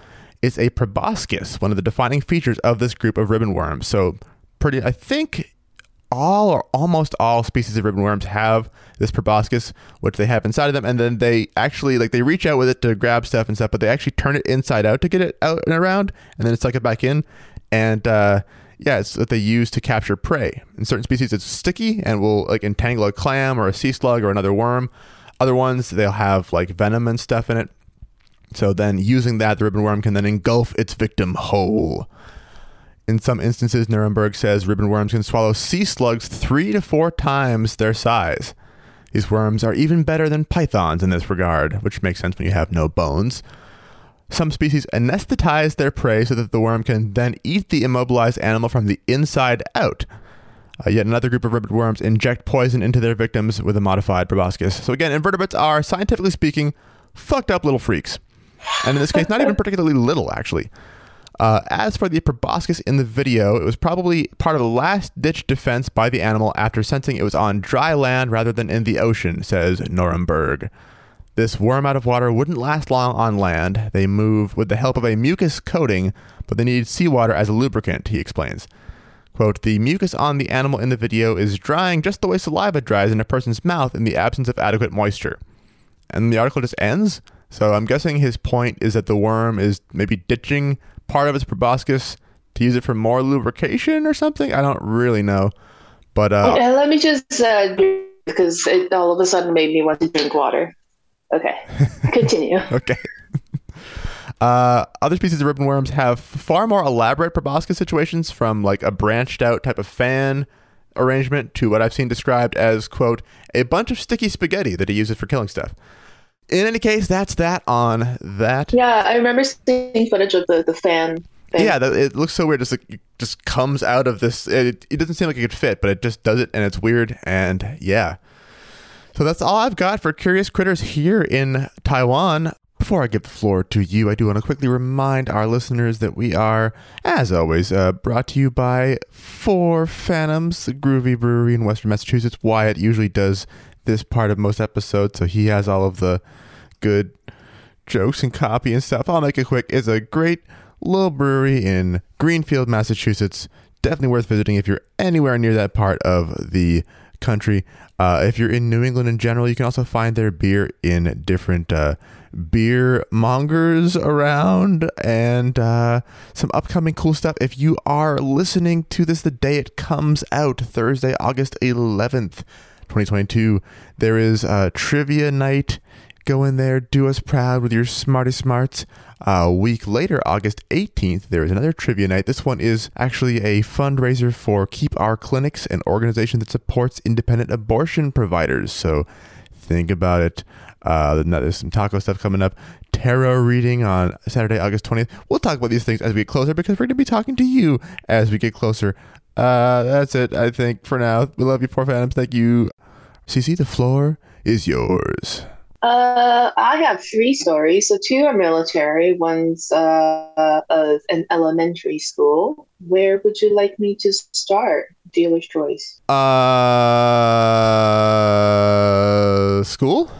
It's a proboscis, one of the defining features of this group of ribbon worms. So pretty, I think all or almost all species of ribbon worms have this proboscis, which they have inside of them, and then they actually like they reach out with it to grab stuff and stuff, but they actually turn it inside out to get it out and around, and then suck it back in. And uh, yeah, it's what they use to capture prey. In certain species, it's sticky and will like entangle a clam or a sea slug or another worm. Other ones, they'll have like venom and stuff in it. So then, using that, the ribbon worm can then engulf its victim whole. In some instances, Norenburg says ribbon worms can swallow sea slugs three to four times their size. These worms are even better than pythons in this regard, which makes sense when you have no bones. Some species anesthetize their prey so that the worm can then eat the immobilized animal from the inside out. Uh, yet another group of ribbon worms inject poison into their victims with a modified proboscis. So again, invertebrates are, scientifically speaking, fucked up little freaks. And in this case, not even particularly little, actually. Uh, as for the proboscis in the video, it was probably part of a last ditch defense by the animal after sensing it was on dry land rather than in the ocean, says Norenburg. This worm out of water wouldn't last long on land. They move with the help of a mucus coating, but they need seawater as a lubricant, he explains. Quote, the mucus on the animal in the video is drying just the way saliva dries in a person's mouth in the absence of adequate moisture. And the article just ends. So I'm guessing his point is that the worm is maybe ditching part of its proboscis to use it for more lubrication or something. I don't really know. But uh, And let me just uh, because it all of a sudden made me want to drink water. Okay, continue. okay. Uh, other species of ribbon worms have far more elaborate proboscis situations from like a branched out type of fan arrangement to what I've seen described as, quote, a bunch of sticky spaghetti that he uses for killing stuff. In any case, that's that on that. Yeah, I remember seeing footage of the, the fan thing. Yeah, that, it looks so weird. Just like just comes out of this. It, it doesn't seem like it could fit, but it just does it, and it's weird. And yeah, so that's all I've got for curious critters here in Taiwan. Before I give the floor to you, I do want to quickly remind our listeners that we are, as always, uh, brought to you by Four Phantoms, the groovy brewery in Western Massachusetts. Wyatt usually does this part of most episodes, so he has all of the good jokes and copy and stuff. I'll make it quick. It's a great little brewery in Greenfield, Massachusetts. Definitely worth visiting if you're anywhere near that part of the country. Uh, if you're in New England in general, you can also find their beer in different uh, beer mongers around and uh, some upcoming cool stuff. If you are listening to this the day it comes out, Thursday, August 11th, 2022, there is a trivia night. Go in there, do us proud with your smarty smarts. A week later, August 18th, there is another trivia night. This one is actually a fundraiser for Keep Our Clinics, an organization that supports independent abortion providers. So think about it. Uh, there's some taco stuff coming up. Tarot reading on Saturday, August 20th. We'll talk about these things as we get closer because we're going to be talking to you as we get closer. Uh, that's it, I think, for now. We love you, Four Phantoms. Thank you. CC, the floor is yours. Uh, I have three stories. So two are military. One's uh, of an elementary school. Where would you like me to start? Dealer's choice. Uh, school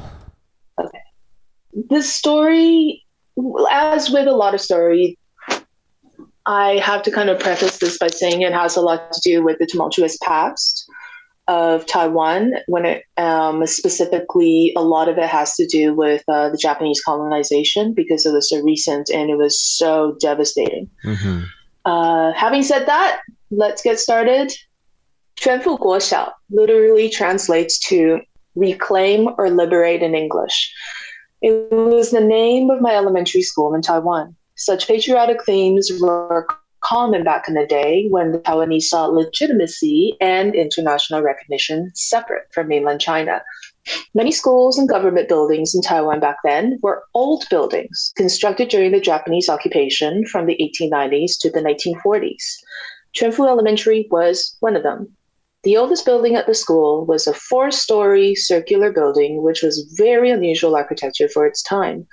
Okay. The story, as with a lot of stories, I have to kind of preface this by saying it has a lot to do with the tumultuous past of Taiwan, when it um, specifically a lot of it has to do with uh, the Japanese colonization because it was so recent and it was so devastating. Mm-hmm. Uh, having said that, let's get started. 全副国小 literally translates to reclaim or liberate in English. It was the name of my elementary school in Taiwan. Such patriotic themes were common back in the day when the Taiwanese saw legitimacy and international recognition separate from mainland China. Many schools and government buildings in Taiwan back then were old buildings constructed during the Japanese occupation from the 1890s to the 1940s. Quanfu Elementary was one of them. The oldest building at the school was a four story circular building, which was very unusual architecture for its time.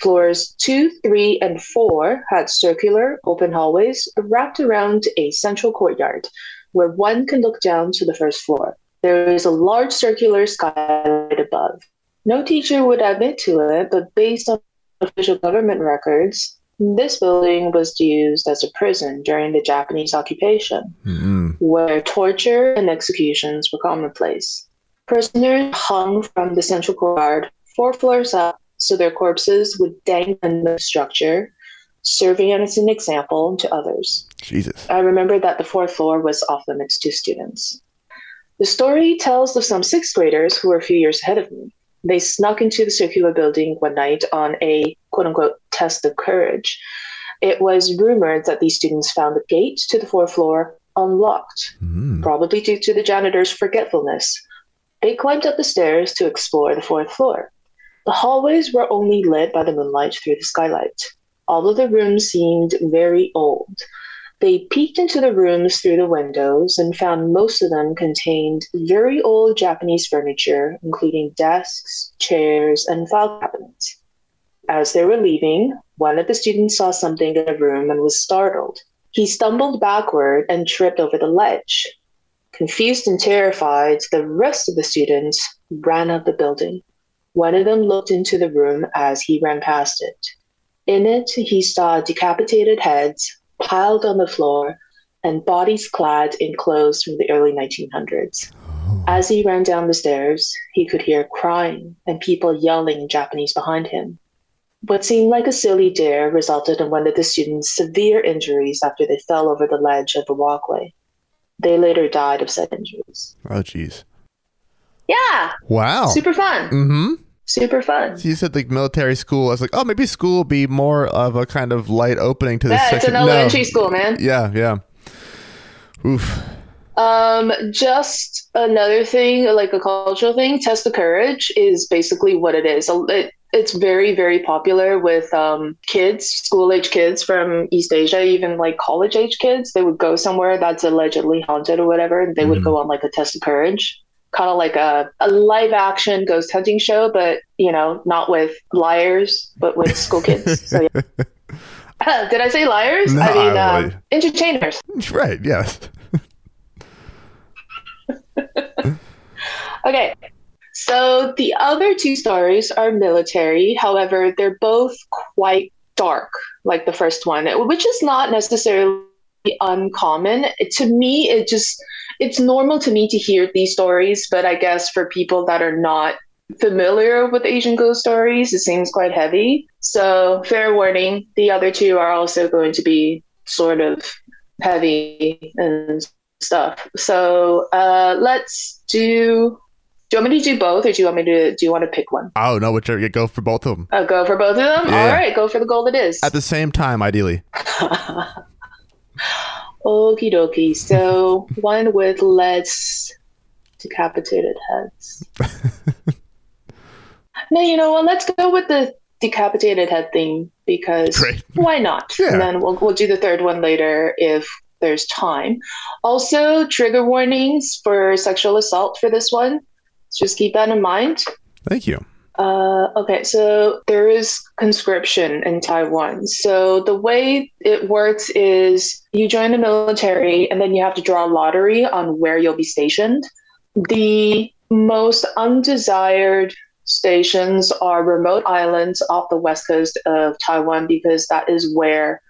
Floors two, three, and four had circular, open hallways wrapped around a central courtyard where one can look down to the first floor. There is a large circular skylight above. No teacher would admit to it, but based on official government records, this building was used as a prison during the Japanese occupation, Mm-hmm. where torture and executions were commonplace. Prisoners hung from the central courtyard four floors up so their corpses would dangle in the structure, serving as an example to others. Jesus. I remember that the fourth floor was off limits to students. The story tells of some sixth graders who were a few years ahead of me. They snuck into the circular building one night on a quote unquote test of courage. It was rumored that these students found the gate to the fourth floor unlocked, Mm. probably due to the janitor's forgetfulness. They climbed up the stairs to explore the fourth floor. The hallways were only lit by the moonlight through the skylight. All of the rooms seemed very old. They peeked into the rooms through the windows and found most of them contained very old Japanese furniture, including desks, chairs, and file cabinets. As they were leaving, one of the students saw something in the room and was startled. He stumbled backward and tripped over the ledge. Confused and terrified, the rest of the students ran out of the building. One of them looked into the room as he ran past it. In it, he saw decapitated heads piled on the floor and bodies clad in clothes from the early 1900s. As he ran down the stairs, he could hear crying and people yelling in Japanese behind him. What seemed like a silly dare resulted in one of the students' severe injuries after they fell over the ledge of the walkway. They later died of said injuries. Oh, jeez. Yeah, Wow. super fun. Mm-hmm. Super fun. So you said like military school. I was like, oh, maybe school will be more of a kind of light opening to this Yeah, it's section. an No. elementary school, man. Yeah, yeah. Oof. Um, just another thing, like a cultural thing, test of courage is basically what it is. It, it's very, very popular with um, kids, school age kids from East Asia, even like college age kids. They would go somewhere that's allegedly haunted or whatever, and they would Mhm. go on like a test of courage. kind of like a, a live action ghost hunting show, but you know, not with liars, but with school kids. So, yeah. Did I say liars? No, I mean, I- um, entertainers. Right. Yes. Okay. So the other two stories are military. However, they're both quite dark, like the first one, which is not necessarily uncommon. To me, it just it's normal to me to hear these stories, but I guess for people that are not familiar with Asian ghost stories, it seems quite heavy. So, fair warning, the other two are also going to be sort of heavy and stuff. So, uh, let's do. Do you want me to do both, or do you want me to? Do you want to pick one? Oh no, whichever. You go for both of them Uh, go for both of them. Yeah. All right, go for the gold. It is. at the same time, ideally. Okie dokie. So one with less decapitated heads. no, you know what? Let's go with the decapitated head thing because Great. why not? Yeah. And then we'll we'll do the third one later if there's time. Also, trigger warnings for sexual assault for this one. Just keep that in mind. Thank you. Uh, okay, so there is conscription in Taiwan. So the way it works is you join the military and then you have to draw a lottery on where you'll be stationed. The most undesired stations are remote islands off the west coast of Taiwan because that is where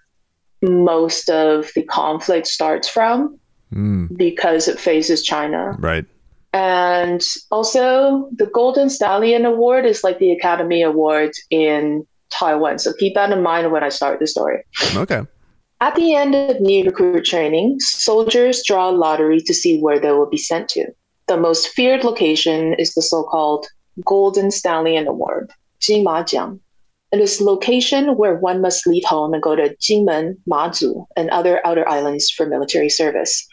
most of the conflict starts from Mm, because it faces China. right. And also, the Golden Stallion Award is like the Academy Award in Taiwan. So keep that in mind when I start the story. Okay. At the end of new recruit training, soldiers draw a lottery to see where they will be sent to. The most feared location is the so called Golden Stallion Award, Jinmajiang. It is a location where one must leave home and go to Jinmen, Mazu, and other outer islands for military service.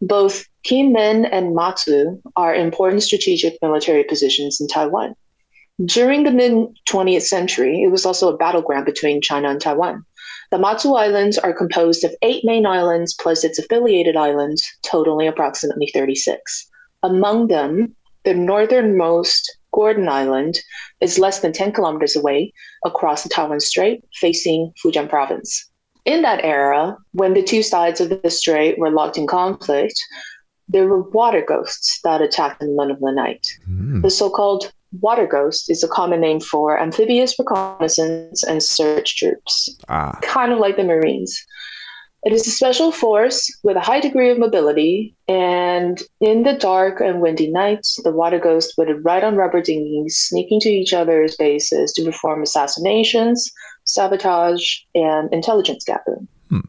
Both Kinmen and Matsu are important strategic military positions in Taiwan. During the mid 20th century, it was also a battleground between China and Taiwan. The Matsu Islands are composed of eight main islands plus its affiliated islands, totaling approximately 36. Among them, the northernmost Gordon Island is less than 10 kilometers away across the Taiwan Strait, facing Fujian province. In that era, when the two sides of the strait were locked in conflict, there were water ghosts that attacked in the middle of the night. Mm, The so called water ghost is a common name for amphibious reconnaissance and search troops, ah. kind of like the Marines. It is a special force with a high degree of mobility, and in the dark and windy nights, the water ghost would ride on rubber dinghies, sneaking to each other's bases to perform assassinations, sabotage, and intelligence gathering. Hmm.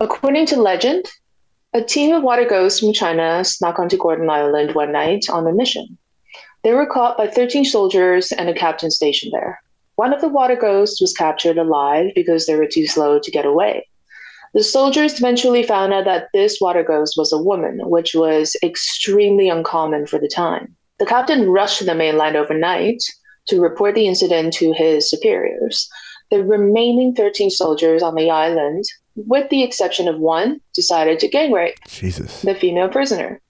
According to legend, a team of water ghosts from China snuck onto Gordon Island one night on a mission. They were caught by 13 soldiers and a captain stationed there. One of the water ghosts was captured alive because they were too slow to get away. The soldiers eventually found out that this water ghost was a woman, which was extremely uncommon for the time. The captain rushed to the mainland overnight to report the incident to his superiors. The remaining 13 soldiers on the island, with the exception of one, decided to gang rape Jesus. the female prisoner.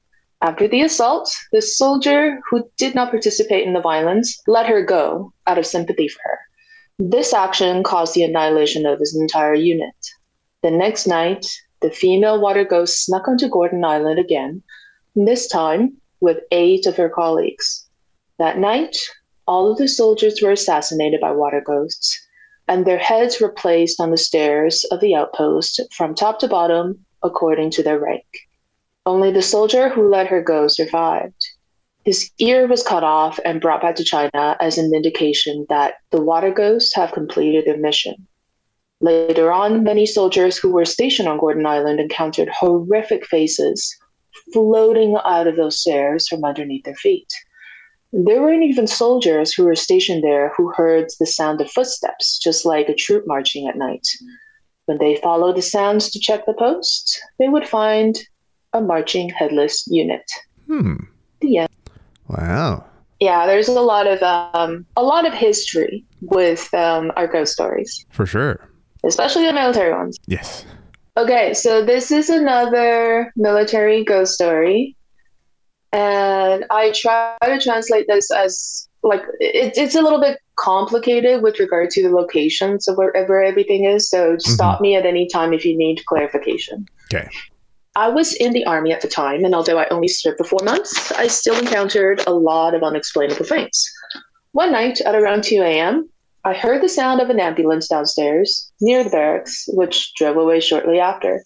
After the assault, the soldier who did not participate in the violence let her go out of sympathy for her. This action caused the annihilation of his entire unit. The next night, the female water ghost snuck onto Gordon Island again, this time with eight of her colleagues. That night, all of the soldiers were assassinated by water ghosts, and their heads were placed on the stairs of the outpost from top to bottom according to their rank. Only the soldier who let her go survived. His ear was cut off and brought back to China as an indication that the water ghosts have completed their mission. Later on, many soldiers who were stationed on Gordon Island encountered horrific faces floating out of those stairs from underneath their feet. There weren't even soldiers who were stationed there who heard the sound of footsteps, just like a troop marching at night. When they followed the sounds to check the post, they would find a marching headless unit. Hmm. The end. Wow. Yeah, there's a lot of um, a lot of history with um, our ghost stories, For sure. especially the military ones. Yes. Okay, so this is another military ghost story, And I try to translate this as like it, it's a little bit complicated with regard to the locations of wherever everything is. So mm-hmm. stop me at any time if you need clarification. Okay. I was in the army at the time, and although I only served for four months, I still encountered a lot of unexplainable things. One night at around 2 a.m., I heard the sound of an ambulance downstairs near the barracks, which drove away shortly after.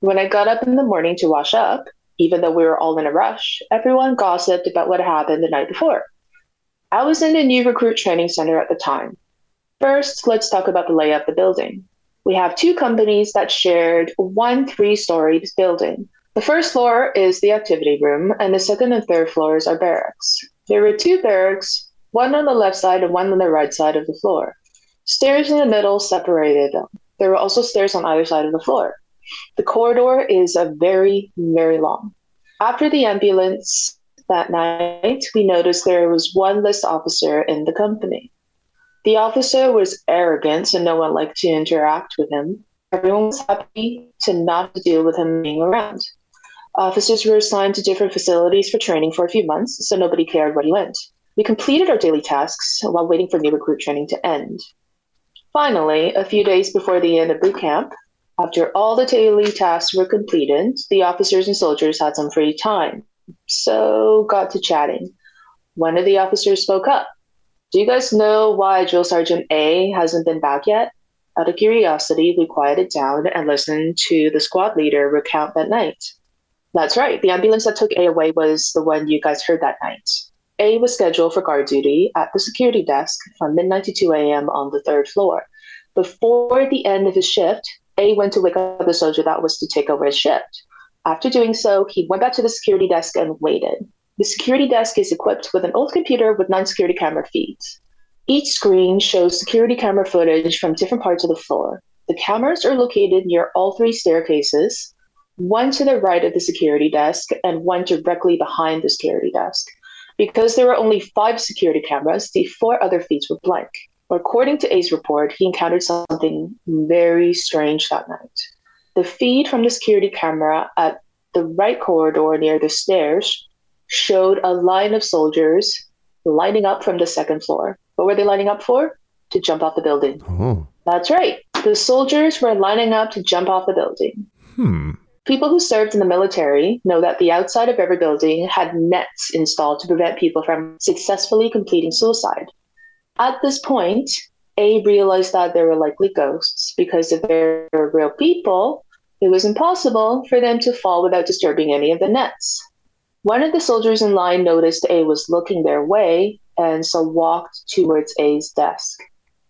When I got up in the morning to wash up, even though we were all in a rush, everyone gossiped about what happened the night before. I was in the new recruit training center at the time. First, let's talk about the layout of the building. We have two companies that shared one three story building. The first floor is the activity room, and the second and third floors are barracks. There were two barracks, one on the left side and one on the right side of the floor. Stairs in the middle separated them. There were also stairs on either side of the floor. The corridor is a very, very long. After the ambulance that night, we noticed there was one list officer in the company. The officer was arrogant, and no one liked to interact with him. Everyone was happy to not deal with him being around. Officers were assigned to different facilities for training for a few months, so nobody cared where he went. We completed our daily tasks while waiting for new recruit training to end. Finally, a few days before the end of boot camp, after all the daily tasks were completed, the officers and soldiers had some free time, so got to chatting. One of the officers spoke up. Do you guys know why Drill Sergeant A hasn't been back yet? Out of curiosity, we quieted down and listened to the squad leader recount that night. That's right, the ambulance that took A away was the one you guys heard that night. A was scheduled for guard duty at the security desk from midnight to 2 a.m. on the third floor. Before the end of his shift, A went to wake up the soldier that was to take over his shift. After doing so, he went back to the security desk and waited. The security desk is equipped with an old computer with nine security camera feeds. Each screen shows security camera footage from different parts of the floor. The cameras are located near all three staircases, one to the right of the security desk and one directly behind the security desk. Because there were only five security cameras, the four other feeds were blank. According to A's report, he encountered something very strange that night. The feed from the security camera at the right corridor near the stairs showed a line of soldiers lining up from the second floor. What were they lining up for? To jump off the building. Oh. That's right. The soldiers were lining up to jump off the building. Hmm. People who served in the military know that the outside of every building had nets installed to prevent people from successfully completing suicide. At this point, A realized that there were likely ghosts because if there were real people, it was impossible for them to fall without disturbing any of the nets. One of the soldiers in line noticed A was looking their way and so walked towards A's desk.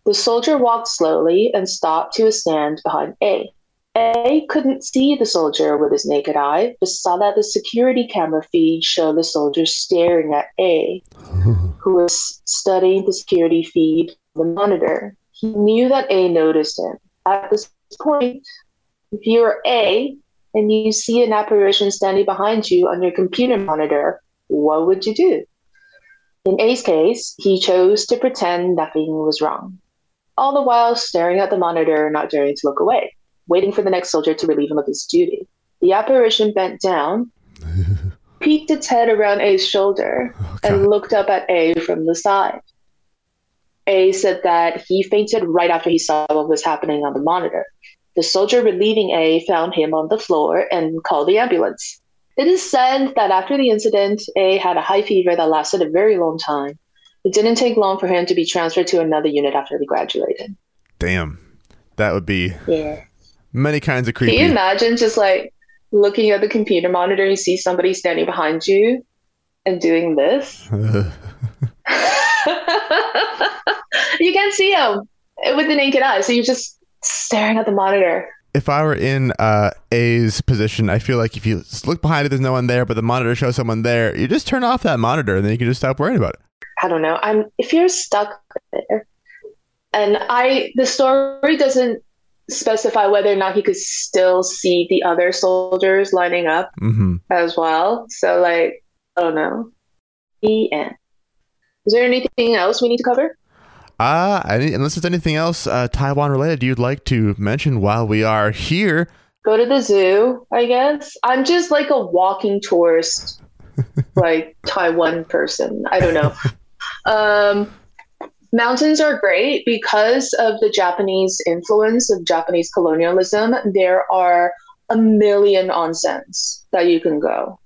The soldier walked slowly and stopped to a stand behind A. A couldn't see the soldier with his naked eye, but saw that the security camera feed showed the soldier staring at A, who was studying the security feed on the monitor. He knew that A noticed him. At this point, if you were A, and you see an apparition standing behind you on your computer monitor, what would you do? In A's case, he chose to pretend nothing was wrong, all the while staring at the monitor, not daring to look away, waiting for the next soldier to relieve him of his duty. The apparition bent down, peeked its head around A's shoulder, and looked up at A from the side. A said that he fainted right after he saw what was happening on the monitor. The soldier relieving A found him on the floor and called the ambulance. It is said that after the incident, A had a high fever that lasted a very long time. It didn't take long for him to be transferred to another unit after he graduated. Damn. That would be Yeah. Many kinds of Can you imagine just like looking at the computer monitor, you see somebody standing behind you and doing this? you can't see them with the naked eye, so you're just staring at the monitor. if I were in uh, A's position, I feel like if you look behind it, there's no one there, but the monitor shows someone there, you just turn off that monitor and then you can just stop worrying about it. I don't know. I'm if you're stuck there, and I the story doesn't specify whether or not he could still see the other soldiers lining up hmm as well. So like I don't know. The end. Is there anything else we need to cover? Uh, any, unless there's anything else uh, Taiwan related you'd like to mention while we are here. Go to the zoo, I guess. I'm just like a walking tourist like Taiwan person. I don't know. Um, mountains are great because of the Japanese influence of Japanese colonialism. There are a million onsens that you can go.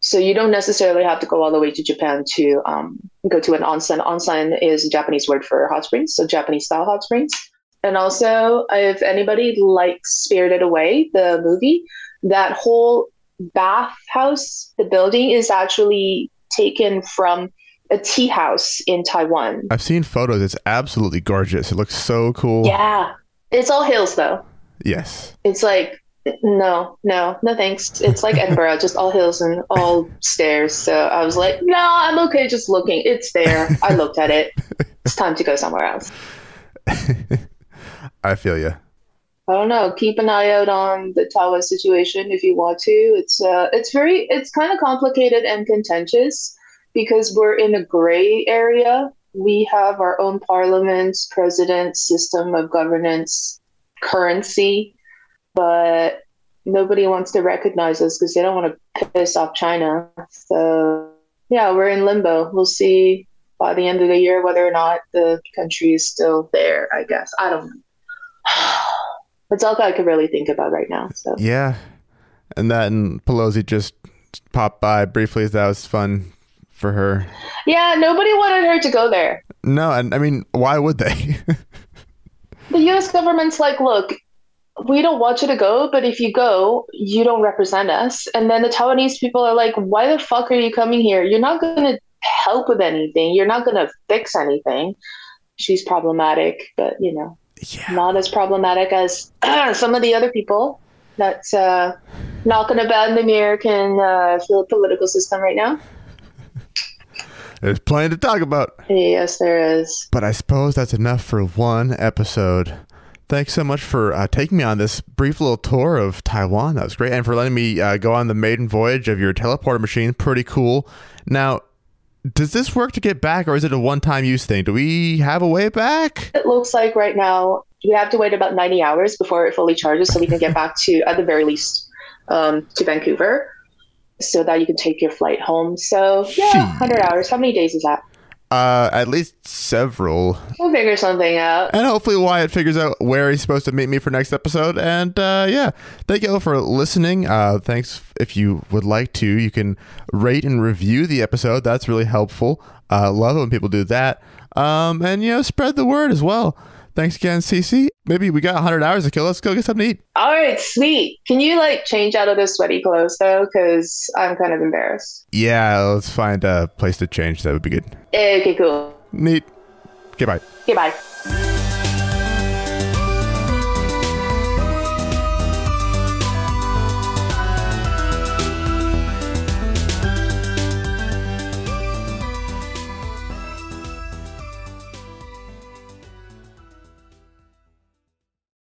So you don't necessarily have to go all the way to Japan to um, go to an onsen. Onsen is a Japanese word for hot springs, so Japanese style hot springs. And also, if anybody likes Spirited Away, the movie, that whole bathhouse, the building is actually taken from a tea house in Taiwan. I've seen photos. It's absolutely gorgeous. It looks so cool. Yeah. It's all hills though. Yes. It's like no, no, no thanks. It's like Edinburgh, just all hills and all stairs. So I was like, no, I'm okay just looking. It's there. I looked at it. It's time to go somewhere else. I feel you. I don't know. Keep an eye out on the Taiwan situation if you want to. It's uh, it's very, it's kind of complicated and contentious because we're in a gray area. We have our own parliament, president, system of governance, currency, but nobody wants to recognize us because they don't want to piss off China. So yeah, we're in limbo. We'll see by the end of the year whether or not the country is still there. I guess I don't know. That's all I could really think about right now. So Yeah. And and Pelosi just popped by briefly. That was fun for her. yeah, nobody wanted her to go there. No, and I mean, why would they? The U.S. government's like, look, we don't want you to go, but if you go, you don't represent us. And then the Taiwanese people are like, why the fuck are you coming here? You're not going to help with anything. You're not going to fix anything. She's problematic, but you know, yeah. not as problematic as some of the other people that's uh, knocking about in the American uh, political system right now. There's plenty to talk about. Yes, there is. But I suppose that's enough for one episode. Thanks so much for uh, taking me on this brief little tour of Taiwan. That was great. And for letting me uh, go on the maiden voyage of your teleporter machine. Pretty cool. Now, does this work to get back or is it a one time use thing? Do we have a way back? It looks like right now we have to wait about 90 hours before it fully charges so we can get back to, at the very least, um, to Vancouver so that you can take your flight home. So, yeah, 100 hours. How many days is that? Uh, at least several. We'll figure something out. And hopefully Wyatt figures out where he's supposed to meet me for next episode. And uh, yeah, thank you all for listening. Uh, thanks. If you would like to, you can rate and review the episode. That's really helpful. Uh, love when people do that. Um, and you know, spread the word as well. Thanks again, Cece. Maybe we got 100 hours to kill. Let's go get something to eat. All right, sweet. Can you like change out of those sweaty clothes though? Because I'm kind of embarrassed. Yeah, let's find a place to change. That would be good. Eh, okay, cool. Neat. Goodbye. Okay, bye.